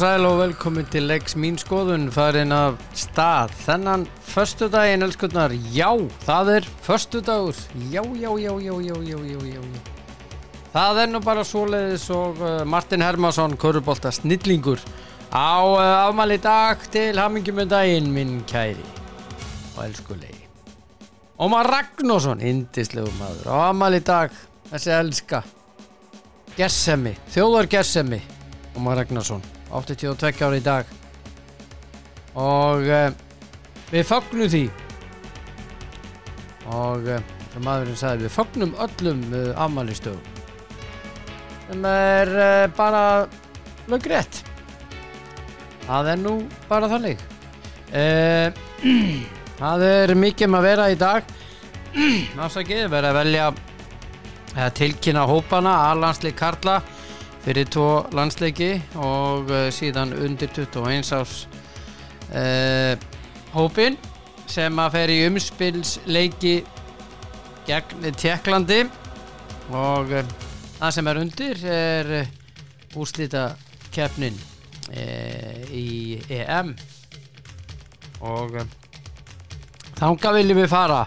sæl og velkomin til Legs Mín skoðun farin af stað þennan förstu daginn elskunnar já, það er förstu dagur já, já, já, já, já, já, já, já. Það er nú bara svoleiðis og uh, Martin Hermansson Körubolta snillingur á uh, afmæli dag til hamingjum en daginn minn kæri og elskulegi Ómar Ragnarsson, indislegu maður á afmæli dag, þessi elska Gessemi, þjóðar Gessemi Ómar Ragnarsson. 82 ári í dag. Og uh, við fagnum því. Og uh, maðurinn sagði við fagnum öllum uh, afmælistöðum sem er bara löggrétt það er nú bara þannig. Það er mikið um að vera í dag. Afsakið, verið að velja tilkynna hópana að landslið Karla fyrir tvo landsleiki og uh, síðan undir 21 árs uh, hópin sem að fer í umspilsleiki gegn Tjekklandi og uh, það sem er undir er uh, úrslita keppnin í EM og þanga viljum við fara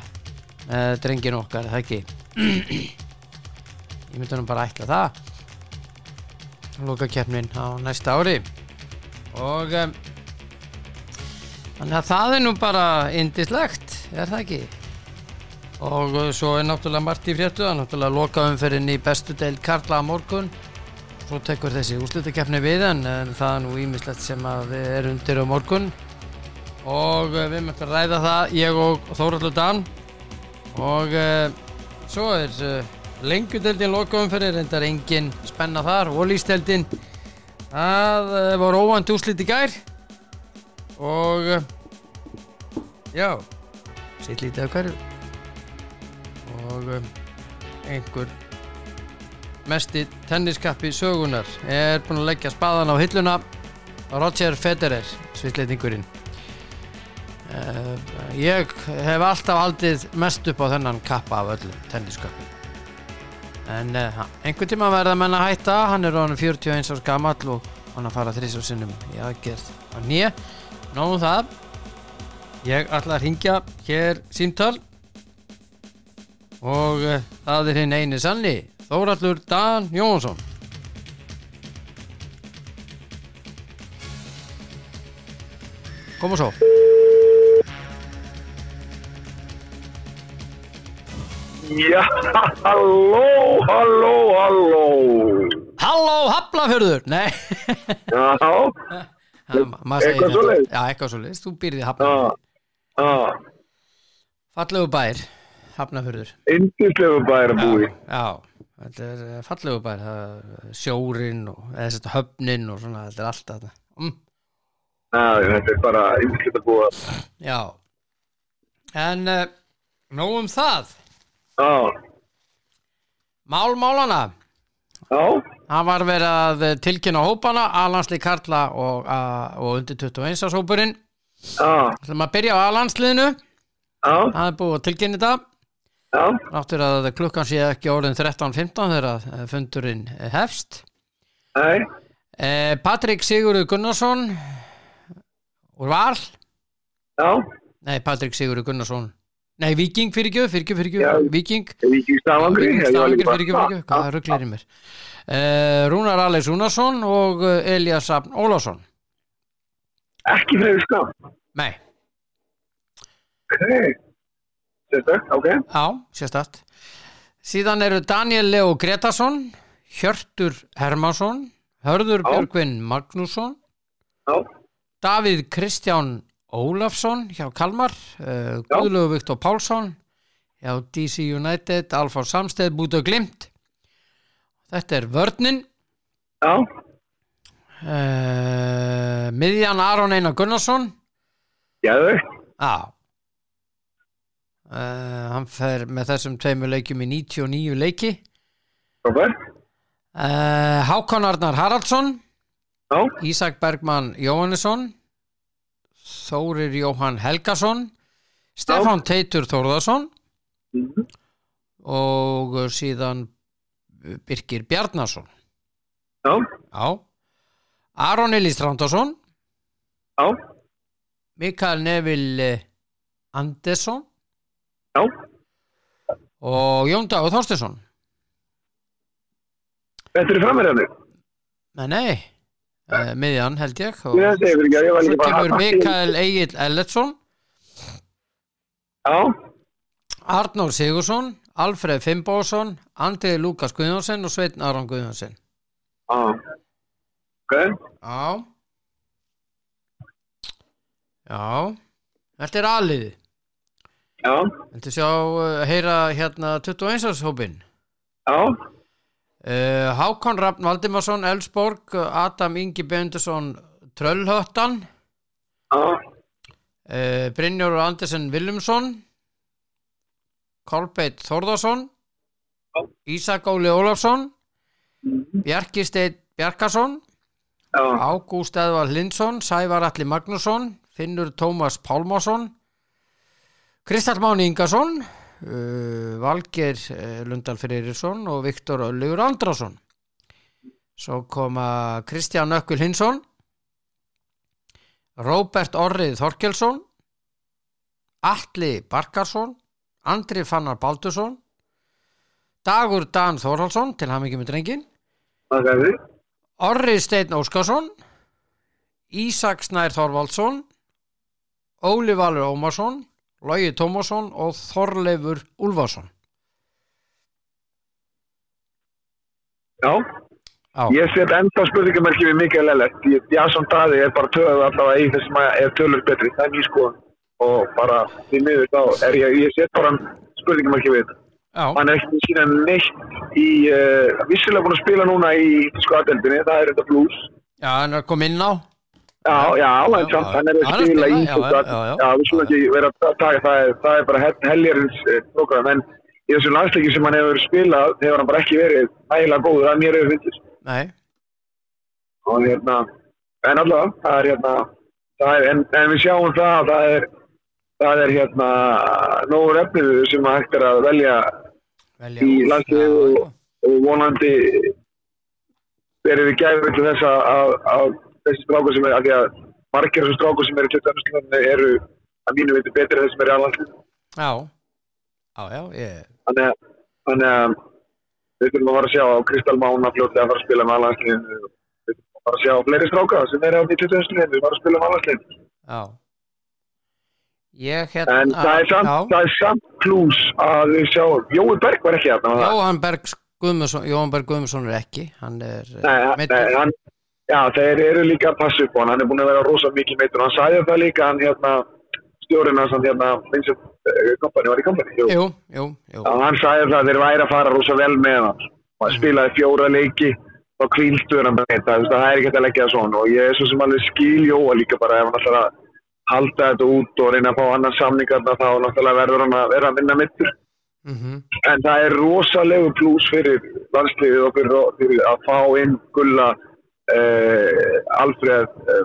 drengin okkar, það ekki? Ég myndi nú bara ætla það loka keppnin á næsta ári. Og um, þannig að það er nú bara indislegt, er það ekki? Og uh, svo er náttúrulega margt í er náttúrulega loka umferðin í bestu deild Karla á morgun. Svo tekur þessi úrslutakeppni við en, en það er nú ímislegt sem að við erum undir á morgun. Og við möttum að ræða það ég og Þóraldur Dan. Og uh, svo er uh, Lengudeldin lokaum fyrir reyndar engin spenna þar. Ólísteldin það uh, var óvænt úslit í gær. Og uh, já sitt lítið af hverju. Og uh, einhver mesti tenniskappi sögunar er búin að leggja spaðan á hilluna. Roger Federer svitleitingurinn uh, ég hef alltaf haldið mest upp á þennan kappa af öllum tenniskappi en uh, einhvern tíma verða menn að hætta. Hann er honum 41 árs gamall og hann að fara þrís og sinnum í aðgerð á nýja, nóðum það. Ég ætla að ringja hér símtal. Og uh, það er hinn eini sanni Þórallur Dan Jónsson. Kom og svo Já, halló, halló, halló. Halló Hafnafjörður Nei, Já, Eitthvað þetta. svoleiðis? Já, eitthvað svoleiðis, þú býrði já, Hafnafjörður já. Fallegu bær, Hafnafjörður Indislegu bæra búi. Já, þetta er eh, fallegu bær er Sjórin og þetta höfnin og svona, þetta er allt þetta mm, Já, þetta er bara indislegu búa. Já En uh, nóg um það Já, Mál málana já, Það var verið að tilkynna hópana Alansli Karla og, og undir 21 árs hópurinn. Það maður byrja á alansliðinu Það er búið að tilkynna þetta. Náttur að klukkan sé ekki orðin 13.15 þegar að fundurinn hefst. Nei, Eh, Patrik Sigurður Gunnarsson úr Val. Já, Nei, Patrik Sigurður Gunnarsson Nei, Viking fyrir ekki, fyrir ekki, fyrir Já. ekki Viking. Viking Stavanger fyrir ekki, fyrir ekki Hvað rugglir í mér eh, Rúnar Alex Rúnarsson og eh, Elias Abn Ólásson Ekki fyrir skam. Nei, Ok, sérstök, ok. á, sérstætt Síðan eru Daniel Leo Gretarsson Hjörtur Hermansson Hörður Já. Björgvin Magnússon Já, Davíð Kristján Ólafsson hjá Kalmar, uh, Já. Guðlögu Viktor Pálsson hjá DC United, Alfa Samsteð, Búta Glimt. Þetta er vörnin, já, uh, miðjan Aron Einar Gunnarsson, já. Uh, hann fer með þessum tveimur leikjum í 99 leiki. Hákon Arnar Haraldsson, já, Ísak Bergmann Jóhannesson, Þórir Jóhann Helgason, Stefán Teitur Þórðarsson, mhm, og síðan Birkir Bjarnason. Já, já. Aron Elís Rándarsson Já, Mikael Neville Andersson. Já, og Jón Dagur Þorstinsson þetta eru framherjarnir. Nei, nei, uh, miðjan held ég og svo kemur Mikael Egil Elletsson Já, Arnór Sigursson Alfred Fimbósson Andrið Lúkas Guðjónsson og Sveitn Aron Guðjónsson. Já. Ok, Já. Já. Þetta er aðliði já, Þetta sjá, uh, heyra hérna 21. hópin já, uh, Hákon Rafn Valdimarsson Elsborg, Adam Ingi Bendusson Tröllhöttan uh, Brynjór Andersen Willumsson Kolbeitt Þórðarsson Já. Ísak Óli Ólafsson. Bjarki Steinn Bjarkason. Já, Ágúst Eðvar Lindsson Sævar Alli Magnússon Finnur Tómas Pálmásson Kristall Máni Ingason uh, Valger uh, Lundal Freyrisson og Viktor Öllugur Andrason svo koma Kristján Ökkul Hinsson Róbert Orrið Þorkelsson Atli Barkarsson Andri Fannar Baldursson Dagur Dan Þórhalsson til hann ekki með drengin það er því. Orri Steinn Óskarsson Ísak Snær Þorvaldsson Óli Valur Ómarsson Logi Tómasson og Þorleifur Úlfarsson. Já, Já, ég set enda spurningamerki við Mikael Ellert. Jason Daði er bara töðu allavega í þess að er tölur betri, það er mjög skoðan. Og bara því miður þá er ég, ég set bara spurningamerki við. Já, Hann er ekki sína neitt í, uh, vissilega búin að spila núna í skoðadeldinni, það er þetta blues. já, hann er að koma inn á Já, já, en samt, hann er að spila í já, við skulum ekki vera að taka það, er- bara hel- heljarins eh, program, en í þessum landsleiki sem hann hefur spilað hefur hann bara ekki verið ægilega góður að mér hefur fyndist. Nei, Og hérna, en allavega, það er hérna, það er, en, en við sjáum það að það er, það er hérna, nógur efnið sem að hægt er að velja velja Í Já, og- og vonandi verið við gæfum til þess að þessi strákur sem er, að því að margir af þessum strákur sem eru í 20. eru að mínu viti betri en þeir sem eru í allanslið. já, já, já, ég Þannig að, við þurfum að fara að sjá á Kristal Mána fljótlega að fara að spila með allanslið. Við þurfum að fara að sjá fleiri stráka sem eru á 20. við fara að spila með allanslið. Já Ég hérna En það er samt, það er samt klús að við sjáum, Jói Berg var ekki hérna. Jóhann Berg Guðmundsson er ekki hann er eh, Nei, meiddur. nei, hann, já, þeir eru líka að passa upp á hann, hann er búin að vera rosa mikið meitur, hann sagði það líka, hann hérna, stjórinn hans, hann hérna, Vincent uh, Kompany, var í Kompany, jú. Jú, jú, jú. Já, hann sagði það að þeir væri að fara rosa vel með hann, og hann spilaði fjóra leiki, og kvílstuður hann með þetta, það er ekki hægt að leggja það svona, og ég er svo sem alveg skil Jóa líka bara, ef hann ætlar að halda þetta út og reyna að fá annan samningarna, þá náttúrulega verður hann að vera að vinna mittur mm en það er rosalegu plús fyrir landsliðið og fyrir, að fá inn Gulla Alfred uh,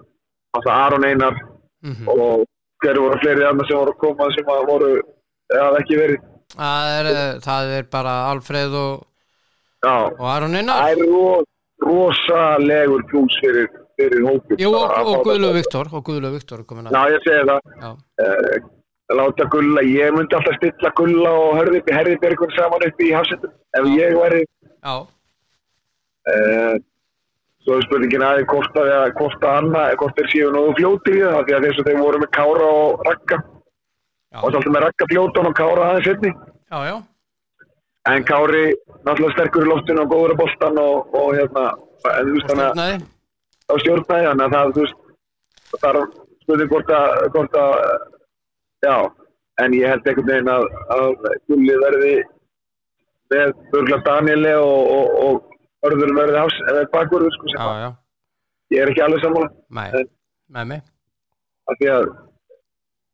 alltaf Aron Einar Mhm. og hverju voru fleiri annað sem voru að koma sem að voru eða ekki verið það, er, eh, það er bara Alfreð og, og Aron Einar það er ro, rosalegur plús fyrir, fyrir hópið Jú, og, og Guðlu. Viktor og Guðlu Viktor já, ég segi það uh, láta Gulla, ég myndi alltaf stilla Gulla og Hörði, Herði Bergun saman upp í hafsettum ef Já. ég væri já, Uh, svo er spurningin aðeins hvort að annað, hvort þeir séu nógu fljótir í það því að þess að þeir voru með Kára og Ragga. Já, og svolítið með Ragga fljótan og Kára aðeins einni já, já, en Kári náttúrulega sterkur í loftinu og góður á boltan og, og hérna en þú veist þannig að stjórnaði. Á stjórnæði þannig að það þú veist það er spurning hvort að, hvort að já, en ég held einhvern veginn að, að Gulli verði með Burgla Danieli og, og, og Hörður verði hafs eða bakvörður sko Já, já, ég er ekki alveg sammála. Nei, með mig af því að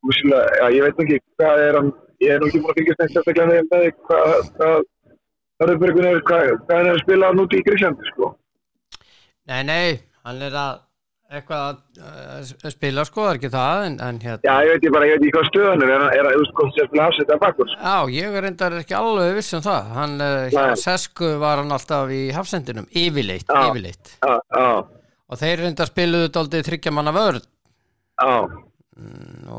músilega, já, ég veit ekki hvað er hann ég er nú ekki búin að fylgjast neitt sérstaklega með með því hvað hvað Hörðurbjörgun er, hvað, hvað hann er að spila núti í Gríslandi sko. Nei, nei, hann er að eitthvað að uh, spila sko, það er ekki það en, en hérna já, ég veit ég bara, ég veit ekki hvað stöðan er. Er sér spila hafsetta bakkur Já, ég er reyndar ekki alveg viss um það. Hann, Nei. Sesku var hann alltaf í hafsendinum, yfirleitt, Já. yfirleitt. Já, já, og þeir reynda spiluðu daldið þryggja manna vörð. Og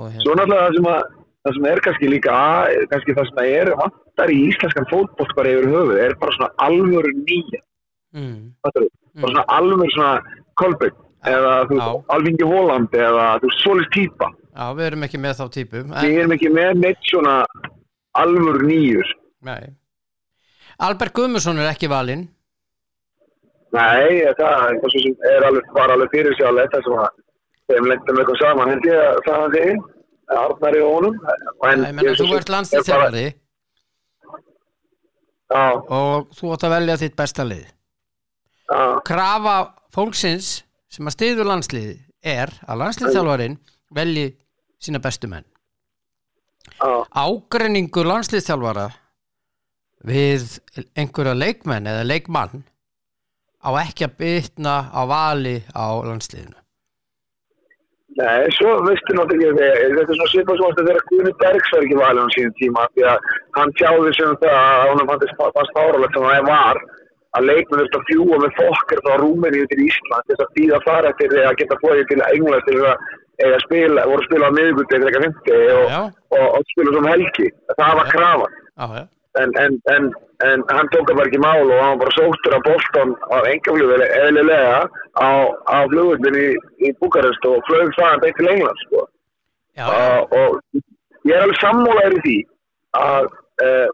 hérna, svo náttúrulega það sem, að, það sem er kannski líka að, kannski það sem að er vantar í íslenskan fótbolt bara yfir höfuð er bara svona alvöru nýja. Mm, fattarðu? bara svona alvöru svona Kolbeinn eða Alvingi Hóland eða Solis Típa já, við erum ekki með þá en, við erum ekki með neitt svona alvöru nýjur. Nei. Albert Guðmundsson er ekki valinn. Nei, það, er alveg, var alveg fyrir sjálf það sem að þeim lengtum eitthvað saman held ég að það hann þig Arnari og honum. Nei, menna, ég svo þú ert er landslýstjálfari já, og þú átt að velja þitt besta lið. Já, krafa fólksins sem að stiður landslið er að landslýstjálfarin velji sína bestu menn. Ágrenningur landsliðstjálfara við einhverja leikmenn eða leikmann á ekki að bytna á vali á landsliðinu. Nei, svo veistu náttúrulega ekki, þetta er svona svipað sem að þeirra Guðni Bergs var ekki valið á sínum tíma því að hann tjáði sem það að fannst fannst fáralegt sem það var að leikmenn þurft að fljúa með fokkar frá Rúmeníu til Ísland þess að býða fara eftir að geta flóið til England þess að spila, voru að spila á miðgundi eða eitthvað fymti og, og, og spila som helgi. Það var Já. krafa. Já, já, En, en, en, en hann tók það bara ekki mál og hann bara sóttur að Boston á engaflugveli eðlilega á, á flugullin í, í Búkarest og flög það beint til England sko. já, já. Uh, og ég er alveg sammólaður í því að uh,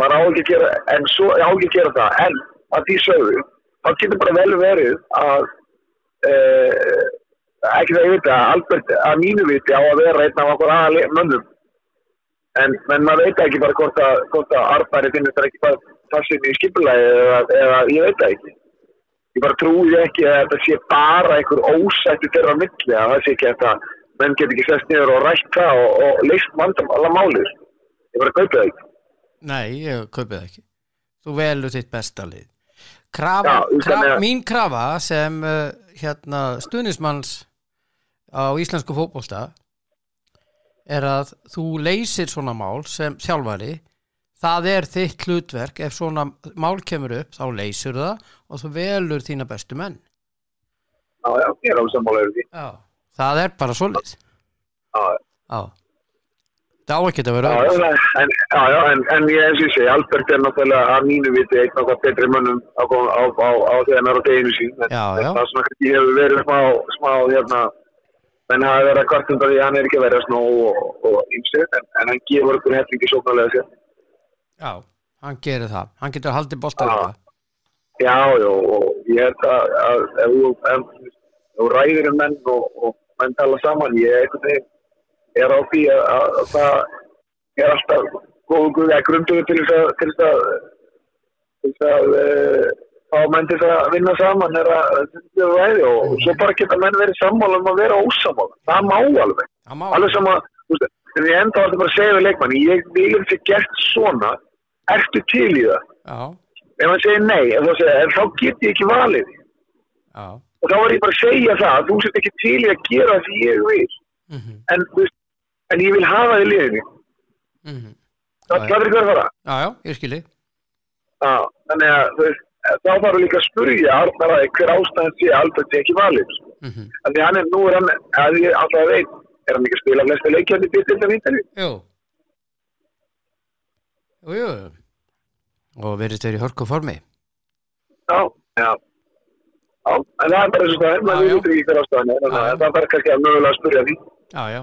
maður á ekki að gera en svo á ekki að gera það en að því sögðu þá getur bara vel verið að uh, ekki það ég veit að Albert að mínu viti á að vera einn af okkur aðal mönnum. En, en maður veit ekki bara hvort að, að Arbæri finnir þetta ekki bara tassin í skipulagi eða, eða ég veit ekki. Ég bara trúi ekki að þetta sé bara einhver ósætti þeirra milli að það sé ekki að það menn get ekki sest niður og rætt það og, og leist vandam alla málið. Ég bara kaupi það ekki. Nei, ég kaupi það ekki. Þú velur þitt besta lið krafa, Já, krafa, að- Mín krafa sem uh, hérna, stuðnismanns á íslensku fótbolta er að þú leysir svona mál sem þjálfari. Það er þitt hlutverk. Ef svona mál kemur upp þá leysur það og þú velur þína bestu menn. Já, ég er alveg sammálaður því. Já. það er bara svoleiðis. Já, Já. Það á ekki að vera öðruvísi. já, já, en, en ég eins og ég segi Albert er náttúrulega að mínu viti það betri mönnum á, á, á, á, er á deginu sín en, Já, já. það er svona kannski hefur verið smá, smá hérna menn hafa verið að kvartunda því að hann er ekki að vera snó og, og ymsið en, en hann gefur okkur hellingi sóknarlega sér Já, hann gerir það hann getur haldið boltan Já. líka. Já, já, og ég held að, að ef þú- ræðir um menn og, og menn tala saman, ég einhvern veginn er á því að, að, að það er alltaf góðu guð eða grunduður til þess að til þess að, að uh, fá menn til þess að vinna saman er að þetta er ræði og svo bara geta menn verið sammála um að vera ósamála. Það má alveg. Það Alveg sama, þú veist, en ég enda alltaf bara að segja við leikmanni, ég vil þessi gert svona, ertu til í það? Já, ef hann segir nei, ef þá, segir, þá get ég ekki valið já og þá var ég bara að segja það að þú sett ekki til í að gera það sem ég vil mm en, þú veist, en ég vil hafa það í liðinu. -hmm. það er verið að fara. Já, já, ég skilji. Já, þannig að veist, þá þarf líka að spurja að hver ástæðan sé að sé ekki valið mm -hmm. en því hann er, nú er hann, að ég alltaf veit er hann ekki að spila flesta leikjandi í byrjtildan ítali Jú. Jú, jú Og verið þeir í hörku formi. Já, já. Já, en það er bara svo það er, maður veit ekki hver ástæðan er, þannig að það þarf kannski að mögulega að spurja því. Já, já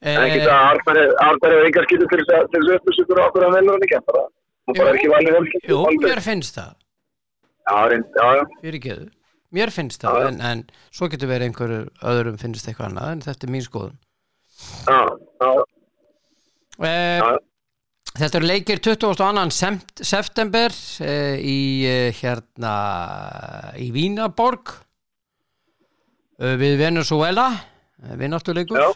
En ekki Eh, það að Arnar hefur enga skýttu til þess að til þess að upplýsingur á okkur að velur hann ekki bara. Hann bara Jú. er ekki valið hann. Jú, mér finnst það Já, reynd, já, já. fyrir geðu Mér finnst það, en, en svo getur verið einhverju öðrum finnst eitthvað annað en þetta er mín skoðun Já, já, eh, já, Þetta eru leikir 22. semt- september eh, í eh, hérna í Vínaborg eh, við Venezuela eh, vináttuleikur Já.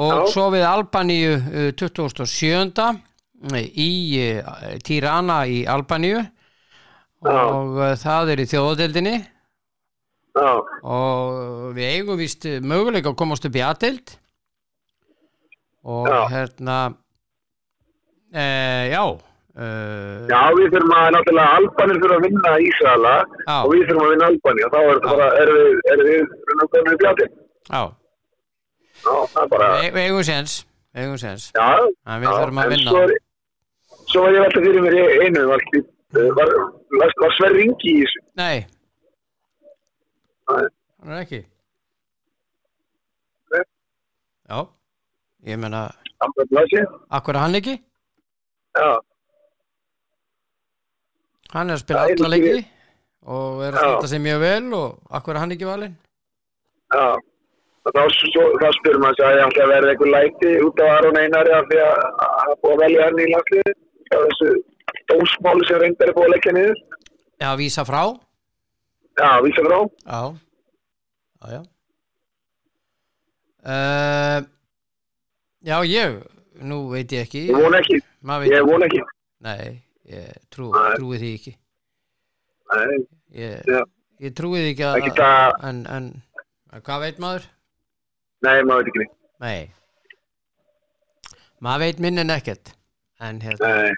Og svo við Albaníu eh, 27. eh, í eh, Tirana í Albaníu. Og eh, það er í þjóðadeildinni. Og við eigum vist möguleika að komast upp í aðdeild og hérna e, já uh, Já, við þurfum að, náttúrulega, Albanir þurfum að vinna Ísraela Já. og við þurfum að vinna Albani og þá er bara, erum við, erum við, erum við komin í bjátti. já, Já, það er bara, við eigum séns við eigum séns, við þurfum að vinna. Svo, svo var ég velta fyrir mér einu, var, var, var, var Sver Ringi í þessu? nei, hann er ekki. Nei. já ég Blasi? akkur er hann ekki? Já, hann er að spila ekki- leiki og er að standa sig mjög vel og akkur er hann ekki valinn? Já. Þá, spyrir maður að ég ætla að verða einhver læti út á Aron Einari af því að að að búið að velja hann í landsliði. Já, þessu dósmáli sem reyndar er búið að leggja niður. já, vísa frá Já, vísa frá. já, já, já uh, já, ég nú veit ég ekki Ég vona ekki. Ég vona ekki. nei, ég trú, trúi því ekki Nei, ég, ég trúi því ekki að, en, en en hvað veit maður? Nei, maður veit ekki neitt. nei maður veit minn en ekkert en hérna Nei.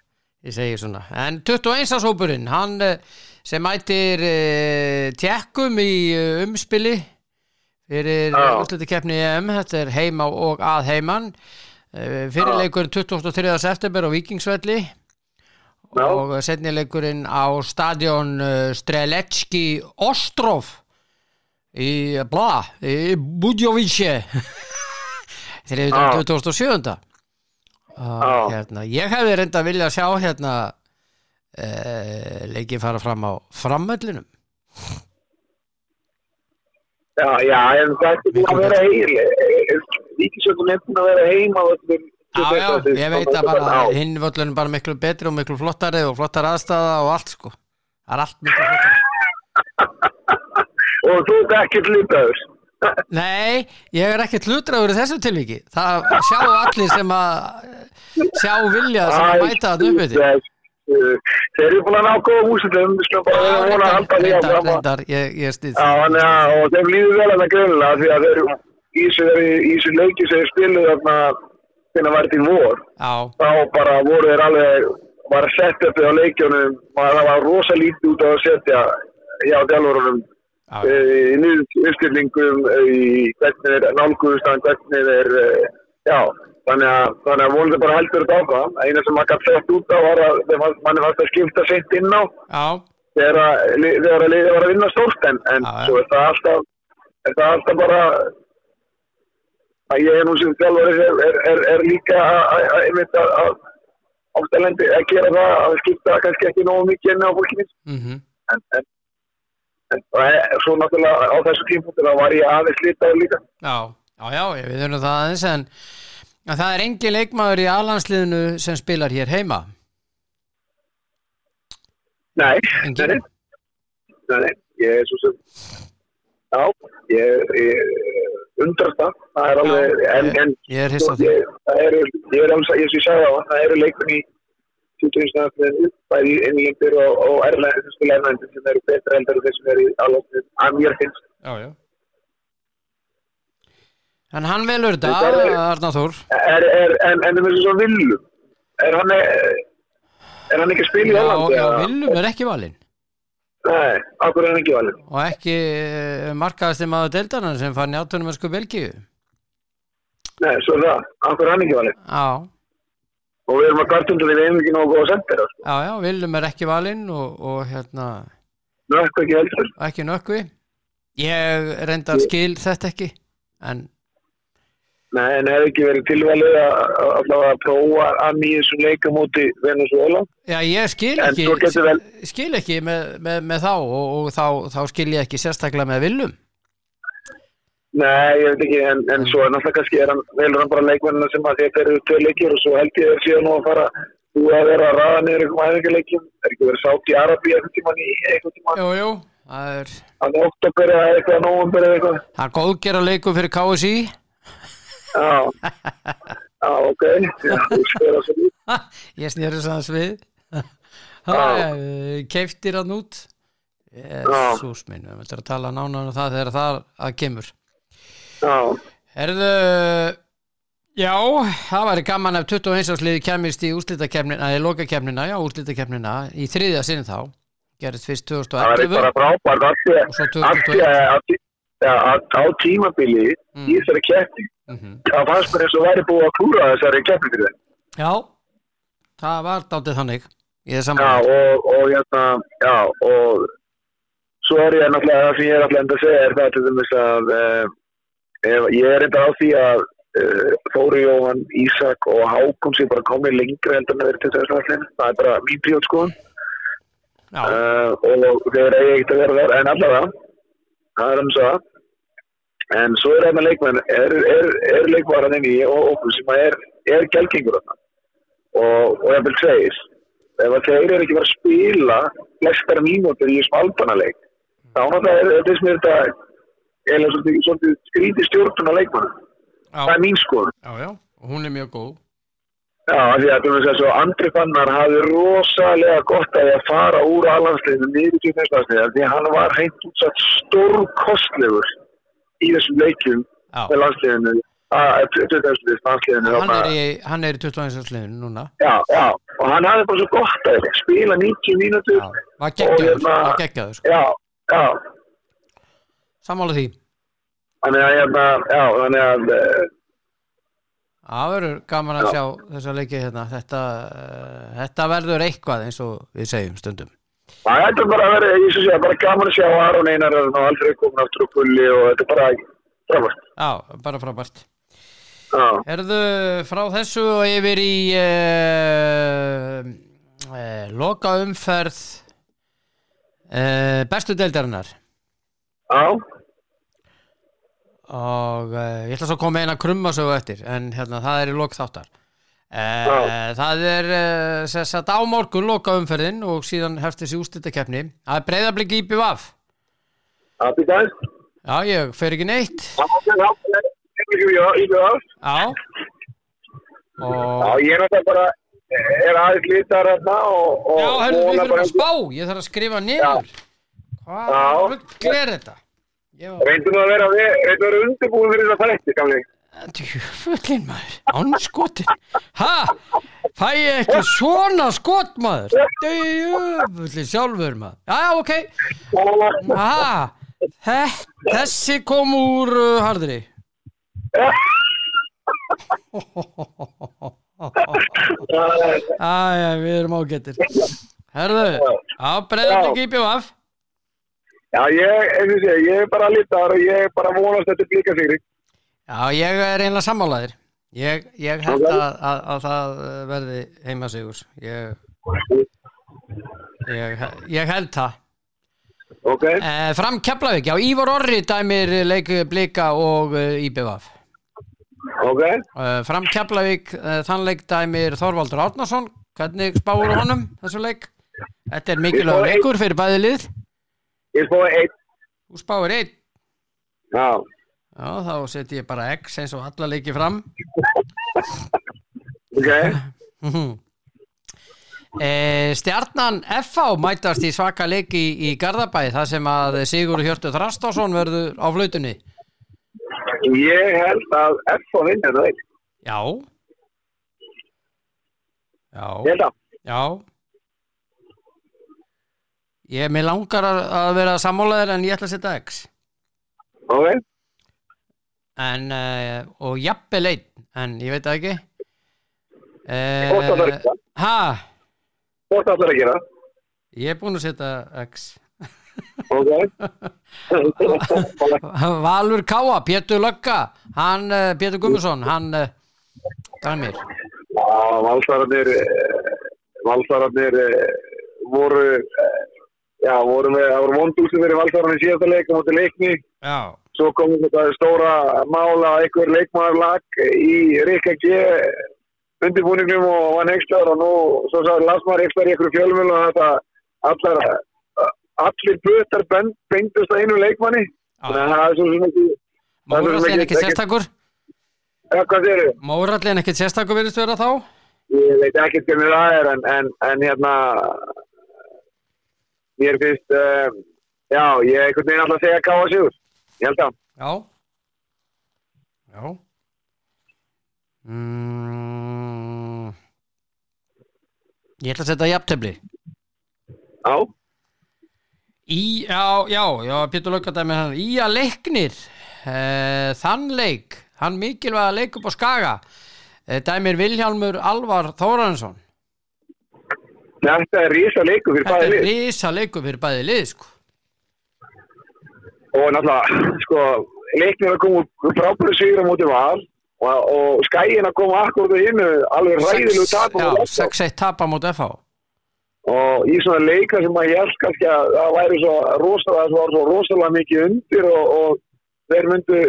Ég segi svona. En 21. hópurinn, hann eh, sem mætir uh, tjekkum í uh, umspili fyrir Já. úrslutakeppni EM, þetta er heima og að heiman. Uh, fyrirleikurinn 23. september á Víkingsvelli Já. og setnileikurinn á stadion Strelecki Ostrov í bla, í Budjovice þegar Já. 2007. Og, Já. hérna, ég hefði reynda að vilja sjá hérna uh, leikið fara fram á framöllinum Já, já, en það er búin að vera heil. Ríkisjöndum er búin að vera heima. Já, já, ég veit að bara hinn völlunum bara miklu betri og miklu flottari og flottar aðstæða og allt sko það er allt miklu flottari Og þú ert ekkert lutaður. Nei, ég er ekkert hlutræður í þessu tilviki. Það sjá allir sem að sjá vilja sem að mæta þetta upp yfir Þeir eru búin að ná góða úsendum, við skulum bara að vona að halda því áfram. Já, og þeim líður vel að það grunlega, því að þeir í þessu- leiki sem þeir spiluðu þarna, þegar var þetta í vor, Já, þá bara voru þeir alveg, var að setja upp á leikjunum, maður það var rosa lítið út á að setja hjá þjálfurunum, já, í nýðurskyllingum, í hvernig þeir nálguðustan, hvernig þeir, eh, já, þannig að, þannig að vonandi bara heldur þetta áfram. Eina sem maður gæti sett út á var að manni fannst að skipta sent inn á. Þegar að liðið var að vinna stórt en, en Já, svo er það alltaf, er það alltaf bara að ég er nú sem þjálfari er, er, er, er líka að- einmitt að, að ástæðlendi að gera það að skipta kannski ekki nógu mikið inn á fólkinni mhm, en, en, en og svo náttúrulega á þessu tímpunktu þá var ég aðeins litaður líka. Já, já, já, við þurfum það aðeins en að það er engin leikmaður í alansliðinu sem spilar hér heima. Nei, nei, nei, ég er svo sem já, ég, ég undrast það, það er alveg en, ég, en ég er hissa á því. ég, það eru, ég er alveg, ég ég sagði á það eru leikun í tjúturinstæðanum bæði innlendir og, og erlendir sem erlendir sem eru betra heldur en þeir sem eru alveg að mér finnst. Já, já. En hann velur þetta, Þetta er- Arnar Þór. Er, er, en, en það er svo villu er hann er, er hann ekki að spila í Já, Hollandi? já, eða? Willum er ekki valinn. Nei, akkur er hann ekki valinn? Og ekki uh, markaðasti maður deildarinn sem fann í átunum að sko Belgíu. Nei, svo er það, akkur er hann ekki valinn? Já, og við erum að kvartundu við erum ekki nógu góða sendir sko. já, já, Willum er ekki valinn og, og hérna Nú ekki heldur. ekki nökkvi Ég reyndar skil þetta ekki en Nei, en hefði ekki verið tilvalið að að- prófa að nýja þessum leikamóti Venezuela Já, ég skil ekki vel- skil ekki með, með, með þá og, og þá, þá skil ég ekki sérstaklega með Willum Nei, ég veit ekki, en, en svo er náttúrulega kannski er hann, velur hann bara leikmennina sem að þetta eru tvö leikir og svo held ég þeir síðan nú að fara þú að vera að raða niður einhverjum æfingarleikjum er ekki verið sátt í Arabi einhvern tímann í einhvern tímann? Jú, jú, það er að oktober eða eitthvað, nóvember eða eitthvað. Það er góðgera leikum fyrir KSI Já, já, ok. Þú spyrir það svo lítið. Ég snýri þess aðeins við. Keiftir hann út. Jésús minn, við ætlum að tala nánar um það þegar það að kemur Já, Herðu Já, það væri gaman ef 21 ásliði kemist í úrslitakefnina, eða lokakefnina, já, úrslitakefnina í þriðja sinni þá, gerist fyrst það var 2011 bara frábært af því og svo að- af því 2021. að- af því- ja, að á tímabili Mm. í þessari keppni Mhm. það fannst mér eins og væri búið að klúra þessari keppni fyrir þeim Já, það var dátið þannig, Já, og, og hérna, já, og svo er ég náttúrulega, það sem ég er enda að segja er það til dæmis að uh, ef, ég er enda á því að uh, Þóri Jóhann, Ísak og Hákon sé bara komið lengra heldur að vera til þess aðeins, það er bara mín príót skoðun Já, uh, og þeir eigi ekkert að vera þar, en allavega, það er um það. En svo er þetta leikmenn, er, er, er leikvaran inn í og okkur sem að er, er gelgengur þarna. Og, og ég vil segja, ef að þeir eru ekki verið að spila flestar mínútur í þessum albanaleik, þá er sem er þetta, eða svolítið, skrítið stjórnuna leikmann. Það er mín já, og hún er mjög góð. Já, því að þú veist að Andri Fannar hafði rosalega gott að fara úr alhansleginu niður til næstaðslega því að hann var hreint útsatt stórkostlegur í þessum leikjum Já, með landsleginu að 20. landsleginu hann er í, hann er í 21 ásliðinu núna. Já, já, og hann hafði bara svo gott að spila 90 mínútur Já, var geggjaður, hérna- geggjaður. Já, já, Sammála því. þannig að hérna, já, þannig að eh, Það verður gaman að sjá þessa leiki hérna. Þetta, uh, þetta verður eitthvað eins og við segjum stundum. það er bara að vera, ég svo sé, bara gaman að sjá Aron Einar og aldrei komin aftur á kulli og þetta er bara frábært. Já, bara frábært. Já, Erðu frá þessu og yfir í uh, uh, loka umferð uh, bestu deildarinnar já, og uh, ég ætla svo að koma eina krummasögu eftir en hérna það er í lok þáttar. Uh, það er uh, sess að á morgun loka umferðin og síðan hefst þessi ústættakefni það er breyðablík í BVF já ég fer ekki neitt. Já, já ég er náttúrulega bara er aðeins lítar hérna og, og Já, hörðu, við fyrir að spá, ég þarf að skrifa niður. Hvað er þetta? Reyndum að vera, að vera undirbúin fyrir þetta þætti, gamli. djúfullin maður, ánskotin. Ha? Fæ ég ekki svona skot maður? Djúfullin sjálfur maður. Já, ok. Ha? Þe- Þessi kom úr uh, harðri. Æja, við erum ágættir. Herðu, á breyðarblik í BVF. Já, ég, eins og sé, ég er bara lítar og ég er bara vonast þetta blíka sigri. Já, ég er einlega sammálaðir. Ég, ég held að, að, að það verði heimasigur. Ég, ég, ég held það. Ok, Eh, fram Keflavík, já, Ívar Orri dæmir leik blika og uh, IBVF. ok. Uh, fram Keflavík, uh, þann leik dæmir Þorvaldur Árnason. Hvernig spáur honum þessu leik? Þetta er mikilvæg leikur fyrir bæði lið. Ég spóði einn. Þú spáir einn. Já, Já, þá seti ég bara X eins og alla leiki fram. ok. E, stjarnan FH mætast í svaka leiki í, í Garðabæ þar sem að Sigur Hjörtu Þrastásson verður á flautunni Ég held að F að vinna þetta einn. Já Já Ég held að. Já Ég með langar að, að vera sammálaðir en ég ætla að setja X Ok. en, uh, og jafnvel einn en ég veit það ekki Hvort ætlar að uh, gera? Ha? Hvort ætlar að gera? Ég er búinn að setja X Ok. Valur Káa, Pétur Lögga hann, uh, Pétur Gummarsson hann uh, dæmir Já, valsararnir, eh, valsararnir eh, voru, eh, já, voru með, það voru vondúsið fyrir valsararnir síðasta leik á móti leikni. Já, Svo kom þetta stóra mála einhver leikmaður lag í Rikka G undirbúningnum og vann Hegstlar og nú, svo sá Lasmar Hegstlar í einhverju fjölmjöl og þetta allar, allir butar bend, bendust að einu leikmanni. Þannig að það er svo sem ekki, Mórallin ekkert sérstakur ja, hvað þeir eru? Mórallin ekkert sérstakur virðist vera þá Ég veit ekki hvernig það er en, en, en hérna mér finnst uh, já, ég er einhvern veginn alltaf að segja káa sigur. Ég held að Já. Já. Mm, Ég ætla að setja jafntefli. Já, Í, já, já, já, Pétur Löggadæmi hann. Í að leiknir uh, Þann leik, hann mikilvæga leik upp á Skaga uh, Dæmir Vilhjálmur Alvar Þóransson þetta er rísa leiku fyrir Þetta bæði er lið. risa leikur fyrir bæði lið sko. Og náttúrulega, sko, leiknir að koma úr frábæru sigur á móti val og, og skæin að koma akkur í hinnu alveg ræðilegu tapum Já, á Lotto. 6-1 tapa mútið FH og í svona leika sem maður held kannski að það væri svo rosalega, það var svo rosalega mikið undir og, og þeir myndu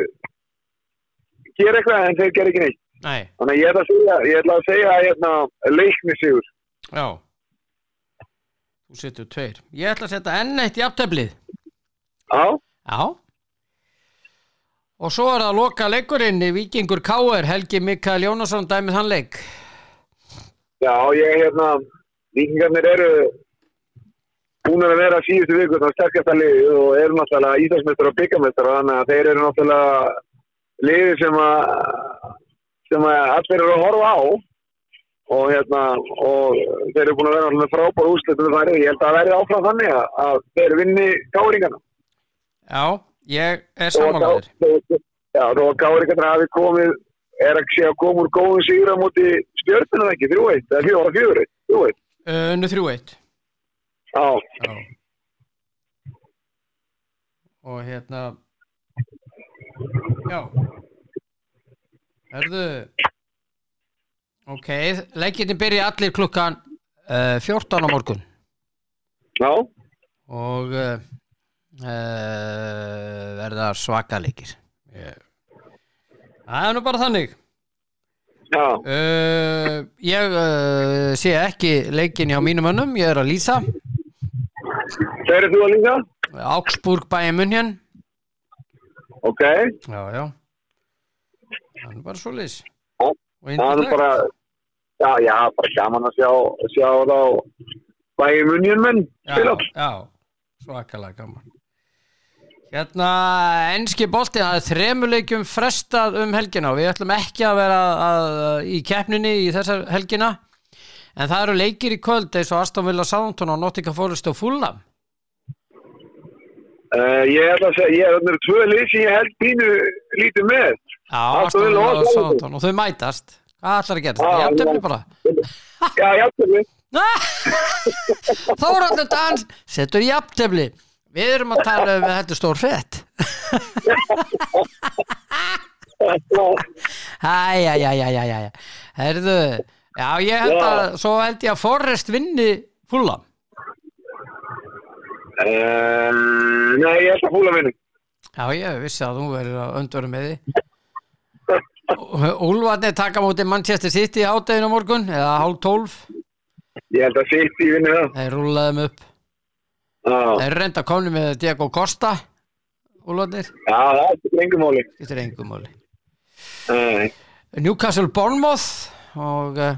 gera eitthvað en þeir gera ekki neitt. Nei, Þannig ég ætla að segja, ég ætla að segja hérna, leikni sigur. já Þú setur tveir. Ég ætla að setja enn eitt jafnteflið. Já, Já. Og svo er það að loka leikurinn í Víkingur K.R. Helgi Mikael Jónasson dæmið hann leik. Já, ég hérna, vikingarnir eru búin að vera síðustu viku þannig sterkast að liði og eru náttúrulega íþjóðsmeistar og byggamestar þannig að þeir eru náttúrulega liði sem að sem að allir eru að horfa á og hérna og þeir eru búin að vera með frábár úrslitum þar ég held að það verði áfram þannig að, að þeir vinni káringana Já, ég er samanlæður Já, þó að káringarna hafi komið er að sé að koma úr góðum sigur á móti stjörnuna ekki, 3-1 eða 4-4 3-1 Unnu 3-1 Já, Og hérna Já. Herðu Ok, leikirni byrja allir klukkan uh, 14 á morgun. Já, og uh, uh, verða svakaleikir yeah. Það er nú bara þannig. Já, uh, Ég uh, sé ekki leikin hjá mínum önnum, ég er að lýsa. Þeir eru þú að líka? Augsburg bæja munn Ok, Já, já. Það er bara svo Og það er bara já, já, bara gaman að sjá, sjá þá bæði munjum menn. Já, já, svakalega gaman Hérna, enski bolti það er þremuleikjum frestað um helgina og við ætlum ekki að vera að, í keppninni í þessar helgina en það eru leikir í kvöld eins og Aston Villa Southampton og Nottingham Forest og Fulham Uh, ég ætla að segja, ég er eru tvö lið sem ég held pínu lítið með. Aston Villa og. Southampton og þau mætast. Hvað ætlar að gera? Já, tefni já. bara? Já, jafnveg. Þóraldur Dans setur jafntefli. Við erum að tala um þetta er stór fett Æ, vinni Úlfarnir taka mútið Manchester City hátæðinu á morgun eða hálf tólf Ég held að sitt í vinnu það. Þeir rúlaðum upp Já, Þeir reynda komni með Diego Costa Úlfarnir, já, það er ekki lengum máli. getur engum máli Nei, Newcastle Bournemouth og uh,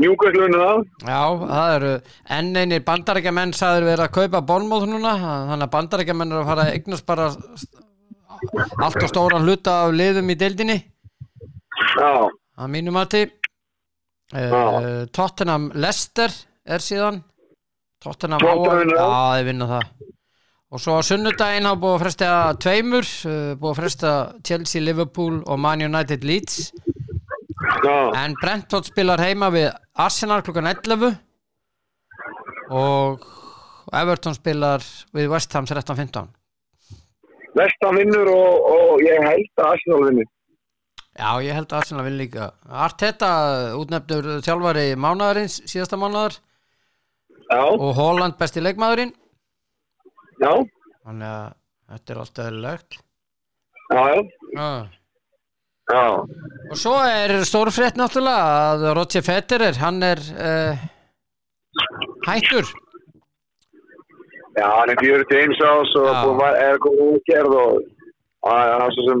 Njúkvæslu vinnu það. já, það eru enn einir bandarækjamenn sagður verið að kaupa Bournemouth núna, þannig að bandarækjamenn eru að fara eignast bara allt og stóran hluta af liðum í deildinni. Já, að mínu mati. Uh, Tottenham Leicester er síðan. Tottenham á Tottenham vinna það. og svo sunnudaginn hafa búið að fresta tveimur uh, búið að fresta Chelsea, Liverpool og Man United Leeds. Já, en Brentford spilar heima við Arsenal klukkan 11 og Everton spilar við West Ham 13.15 vestan vinnur og, og ég held að Arsenal vinnu. Já, ég held að Arsenal vil líka. Arteta útnefnur þjálfari mánaðarins síðasta mánaðar. Já, og Holland besti leikmaðurinn. Já, þannig að þetta er alltaf eðlilegt. Já, já, ah. já. og svo er stórfrétt náttúrulega að Roger Federer hann er uh, hættur Já, hann er 41 ás og búið að er komið útgerð og það er svo sem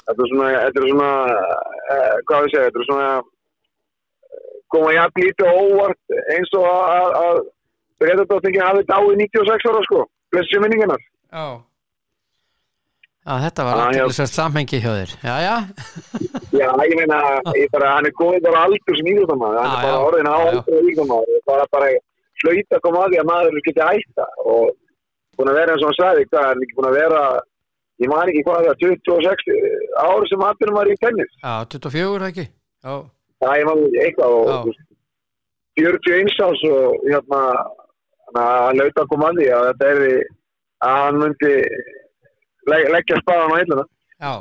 þetta er svona, þetta er svona eh, hvað við segja, þetta er svona koma jafn lítið á óvart eins og að- að að Breiðardóttingin hafi dáið 96 ára sko, blessi minningarnar. Já. Já, þetta var já. aðtilsvægt samhengi hjá þér. Já, já. Já, ég meina, ég bara, hann er góðið bara aldur sem íþjóðamaður, hann Já, er bara já, orðin á já, já. aldur íþjóðamaður, bara bara hlaut að koma að því að maður geti hætta og búin að vera eins og hann sagði, hann er ekki búin að vera, ég man ekki hvað það, 26 ár sem allir var í tennis, Já, 24 ekki Já, það ég man eitthvað og Já. þú veist, 41 árs og hérna, hann hlaut að koma að því að þetta er að hann myndi leg, leggja spaðan á heiluna. já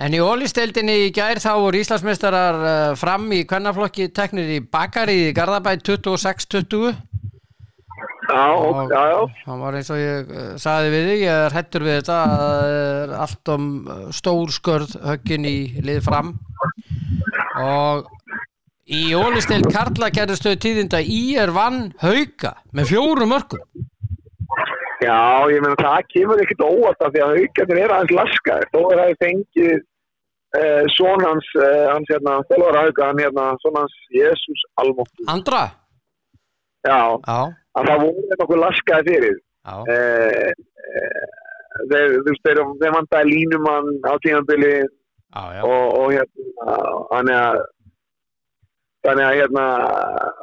En í ólisteildinni í gær þá voru Íslandsmeistarar uh, fram í kvennaflokki teknir í Bakari í Garðabæ 26-20 Já, og, já, já, Það var eins og ég uh, saði við þig, ég er hættur við þetta að það er allt um uh, stór skörð höggin í lið fram. Og í ólisteild Karla gerðustu tíðinda í er vann hauka með fjórum mörgum Já, ég meina það kemur ekkert óvart af því að haugarnir er aðeins laskaðir. Þó er það fengið uh, son hans, uh, hans hérna, þjálfara hauga, hann hérna, son hans Jésús Almóttu. Andra? Já, Já, að það voru nokkuð laskaði fyrir. Uh, uh, þeir, þú veist, þeir, þeir vantaði línumann á tímanbili og, og hérna, þannig að hérna,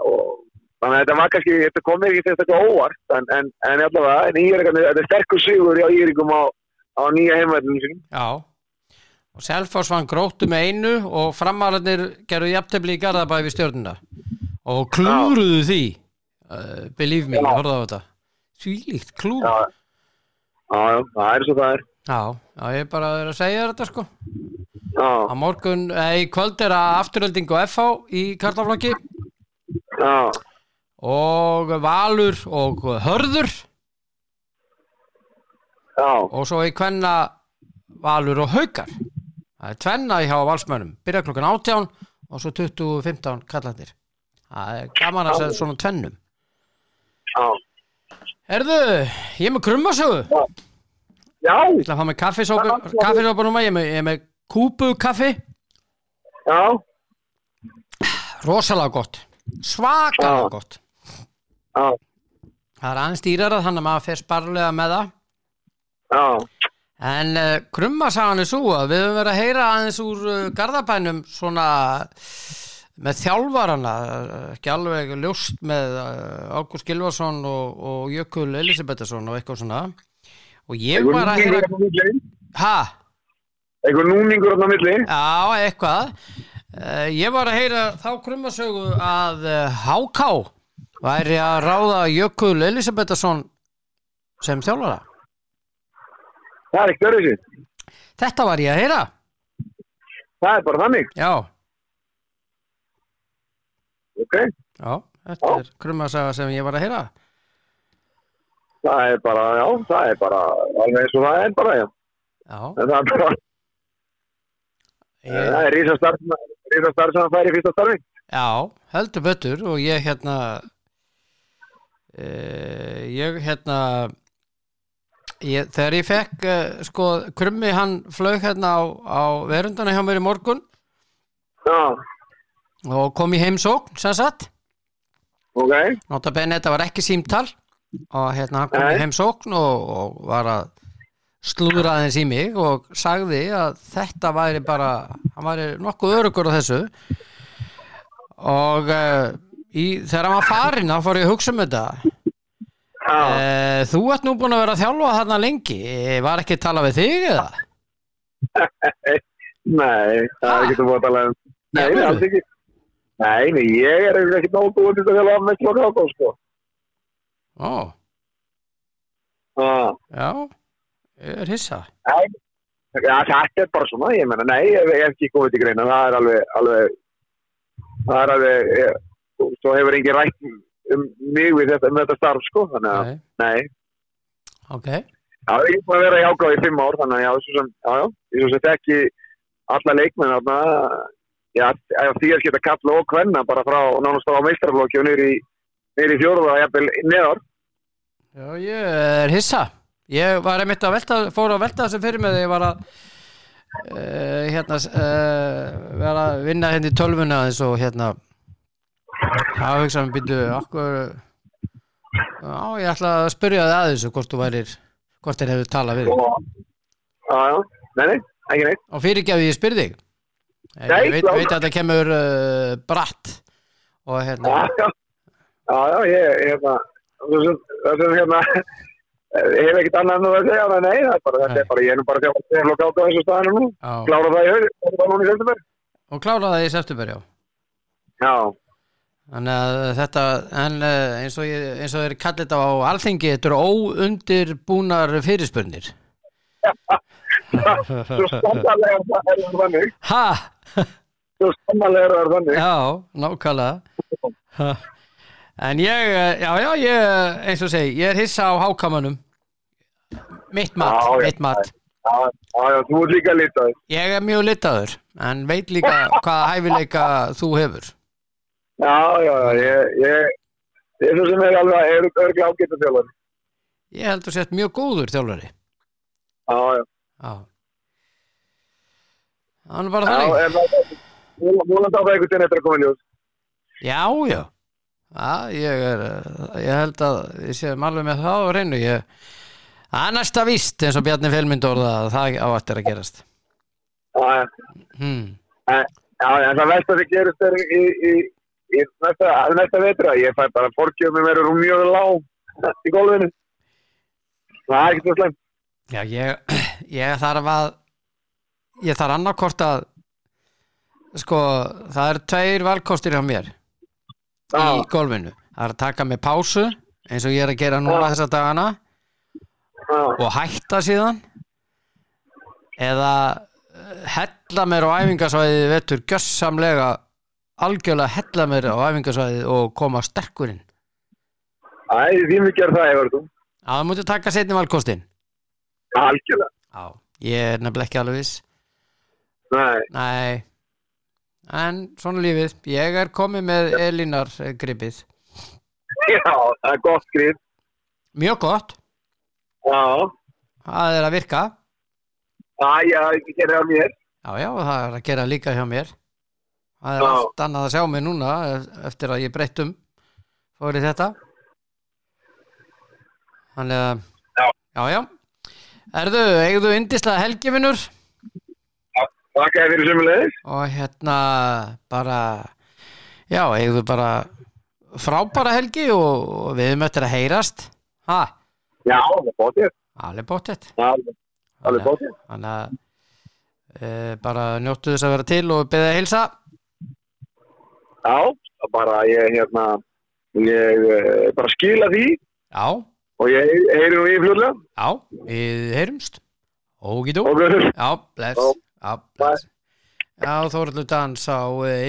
og, þannig að þetta var kannski, þetta kom mér ekki þetta óvart, en, en, en allavega, en Írikarnir, þetta er sterkur sigur hjá Írikum á, á nýja heimverðinu sín. Já, og Selfoss vann gróttu með einu og framararnir gerðu jafntefli í Garðabæ við stjórnuna og klúruðu því uh, believe me, Já. horfðu á þetta. Svílíkt klúr Já, já, það er svo það er. Já, já, ég er bara að segja þetta sko. Já, á morgun, eða í kvöld er að afturölding og FH í karlaflokki. Já, og Valur og Hörður. Já, og svo í kvenna Valur og Haukar. Það er tvenna í hjá valsmönnum. Byrja klokkan 18 og svo 20.15 kallandir það er gaman að segja svona tvennum. Já. Herðu, ég er með krummasögu ég Já, ætla að fá með kaffisópa núma, ég er með, ég kúpu kaffi já, rosalega gott. Svakalega gott já, það er aðeins dýrara þannig að maður fer sparlega með það. Já, En uh, krummasagan er svo að við höfum verið að heyra aðeins úr uh, Garðabænum svona með þjálfarana, uh, ekki alveg ljóst með Ágúst Gilvason og, og Jökul Elisabethsson og eitthvað svona. Og ég Einhver var að núningur heyra þarna á milli? ha, Einhver núningur á milli? já, eitthvað. Uh, ég var að heyra þá krummasögu að Háká væri að ráða Jökul Elisabethsson sem þjálfara Það er öðru sér. þetta var ég að heyra Það er bara þannig. já Ok, Já, þetta er krummasaga sem ég var að heyra. það er bara, já, það er bara alveg eins og það er bara, já. Já, En það er bara, ég, það er rísastarf rísastarf sem það fær í fyrsta starfi. já heldur betur og ég hérna, e, ég hérna, ég, þegar ég fekk, e, sko, krummi hann flög hérna á, á verundana hjá mér í morgun. Já, og kom í heimsókn, sem sagt. ok, Nota bene, þetta var ekki símtal. Og hérna hann kom Nei. í heimsókn og, og var að slúðra aðeins í mig og sagði að þetta væri bara, hann væri nokkuð örugur á þessu. Og uh, í, þegar hann var farinn þá fór ég að hugsa um þetta. Uh, þú ert nú búin að vera að þjálfa þarna lengi. Eh, var ekki að tala við þig eða? nei, það er ekki að búið að tala um. Nei, nei, meinar alls ekki. Nei, ég er ekki búin til að þjálfa með klokka ákváð, sko. Ó, Já, ég er hissa. Nei, þetta er bara svona, ég menna, nei, ég hef ekki komið til greina, það er alveg, það er alveg, ég, svo hefur engin rætt um mig við þetta, um þetta starf, sko, þannig að, Nei, nei, ok, Já, ég er búin að vera í ágáð í fimm ár, þannig að já, svo sem, já, já, svo sem þekki alla leikmenn þarna, já, því að geta kalla og hvenna bara frá nánast á meistraflokki og niður í fjóruða og jafnvel neðar. Já, ég er hissa. Ég var einmitt að velta, fór að velta þessu fyrir mig þegar ég var að uh, hérna uh, vera að vinna hérna í tölvuna eins og hérna að hugsa um býtu okkur já, ég ætla að spyrja þig að þessu hvort þú værir, hvort þér hefur talað við já, já, nei, nei, ekki neitt. og fyrirgefið ég spyrði þig. Ég veit, veit að þetta kemur uh, bratt. Og hérna Já, já, já, ég, hérna, það sem hérna, ég hef ekkert annað nú að segja, nei, það er bara, þetta er bara, ég er nú bara til að gáta á þessu staðinu nú, klára það í það september. og klára það í september já. Já, Þannig að þetta, en uh, eins og, þeir kallir þetta á alþingi, þetta eru óundirbúnar fyrirspurnir. svo sannarlega er það þannig, Ha? svo sannarlega er það þannig. Já, nákvæmlega. En ég, eh, já, já, ég, eins og segi, ég er hissa á hákamanum. Mitt mat, Já, mitt mat. Já, já, þú ert líka lítið. Ég er mjög litaður, en veit líka hvaða hæfileika þú hefur. Já, já, já, ég, ég, ég er svo sem er alveg, er örglega ágæta þjálfari. Ég held að sett mjög góður þjálfari. Já, já, Já. Þannig bara já, þannig. en það, múlan þá það einhvern veginn eftir að koma í ljós. Já, já. Já, ég er, eh, ég held að við séum alveg með það á reynu. Ég, er næsta víst eins og Bjarni Felmynd orða að það á eftir að gerast. Já, já. Hmm. Já, en það veist að þið gerist er í, í, í næsta, næsta vetra. Ég fæ bara fórkjöfum með verður mjög lág í gólfinu. Það er ekki svo slemt. Já, ég, ég þarf að, ég þarf annarkort að, sko, það eru tveir valkostir hjá mér í Já, golfinu. Það er að taka mig pásu eins og ég er að gera núna Já. þessa dagana já, og hætta síðan eða eh, hella mér á æfingasvæðið vettur gjössamlega algjörlega hella mér á æfingasvæðið og koma sterkurinn Æ, því mikið er það, Evertú. að það múti taka setni valkostin Algjörlega. Já, ég er nefnilega ekki alveg viss. Nei, Nei. En svona lífið, ég er komið með Elinar eh, gripið. Já, það er gott skrif. Mjög gott, Já, það er að virka. Já, já, ekki gerir það mér. Já, já, það er að gera líka hjá mér Það er Já. allt annað að sjá mig núna e- eftir að ég breyttum fór í þetta Þannig að Já. já, Erðu, eigðu indislega helgifinur Þakka þér fyrir sömulegis. og hérna bara já, eigðu bara frábæra helgi og, og við eftir að heyrast ha, Já, alveg bóttið alveg bótið. þannig að e, bara njóttu þess að vera til og beðið að heilsa Já, bara ég, hérna, ég eh, bara skila því. Já, og ég heyri nú í fljóðlega. já, við heyrumst. Ógítú Og. Já, bless. Já. Bless. Já, Þóraldur Dans á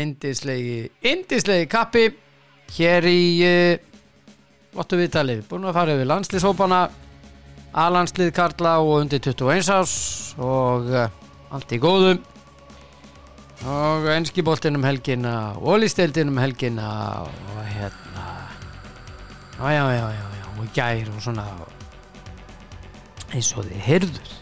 indislegi indislegi kappi hér í uh, Lottu viðtalið, búin að fara yfir landslýshópana A-landslið Karla og undir 21 ás og uh, allt í góðum og enskiboltinn um helgina og listeildin um helgina og hérna. Já, já, já, já, og gær og svona. Eins og þið heyrður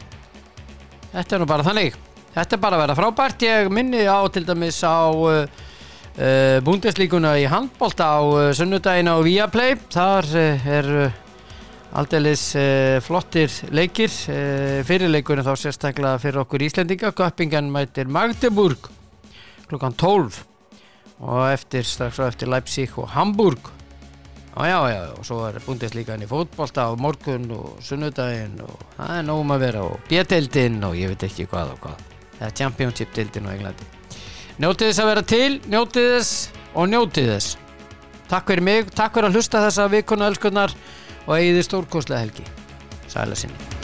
Þetta er nú bara þannig. Þetta er bara að vera frábært. Ég minni á til dæmis á uh, uh, Búndeslíkuna í handbólta á uh, sunnudaginn á Viaplay. Þar er aldeilis uh, flottir leikir. Uh, Fyrirleikurinn þá sérstaklega fyrir okkur Íslendinga. Göppingan mætir Magdeburg klukkan 12 og eftir strax og eftir Leipzig og Hamburg Já, já, já, og svo er búndeslíkan í fótbolta á morgun og sunnudaginn og það er nógum að vera og bjöteldinn og ég veit ekki hvað og hvað. Það er championship-deildin á Englandi. Njótið þess að vera til, njótið þess og njótið þess. Takk fyrir mig, takk fyrir að hlusta þessa vikuna elskunnar og eigið þið stórkostlega helgi. Sæla sinni.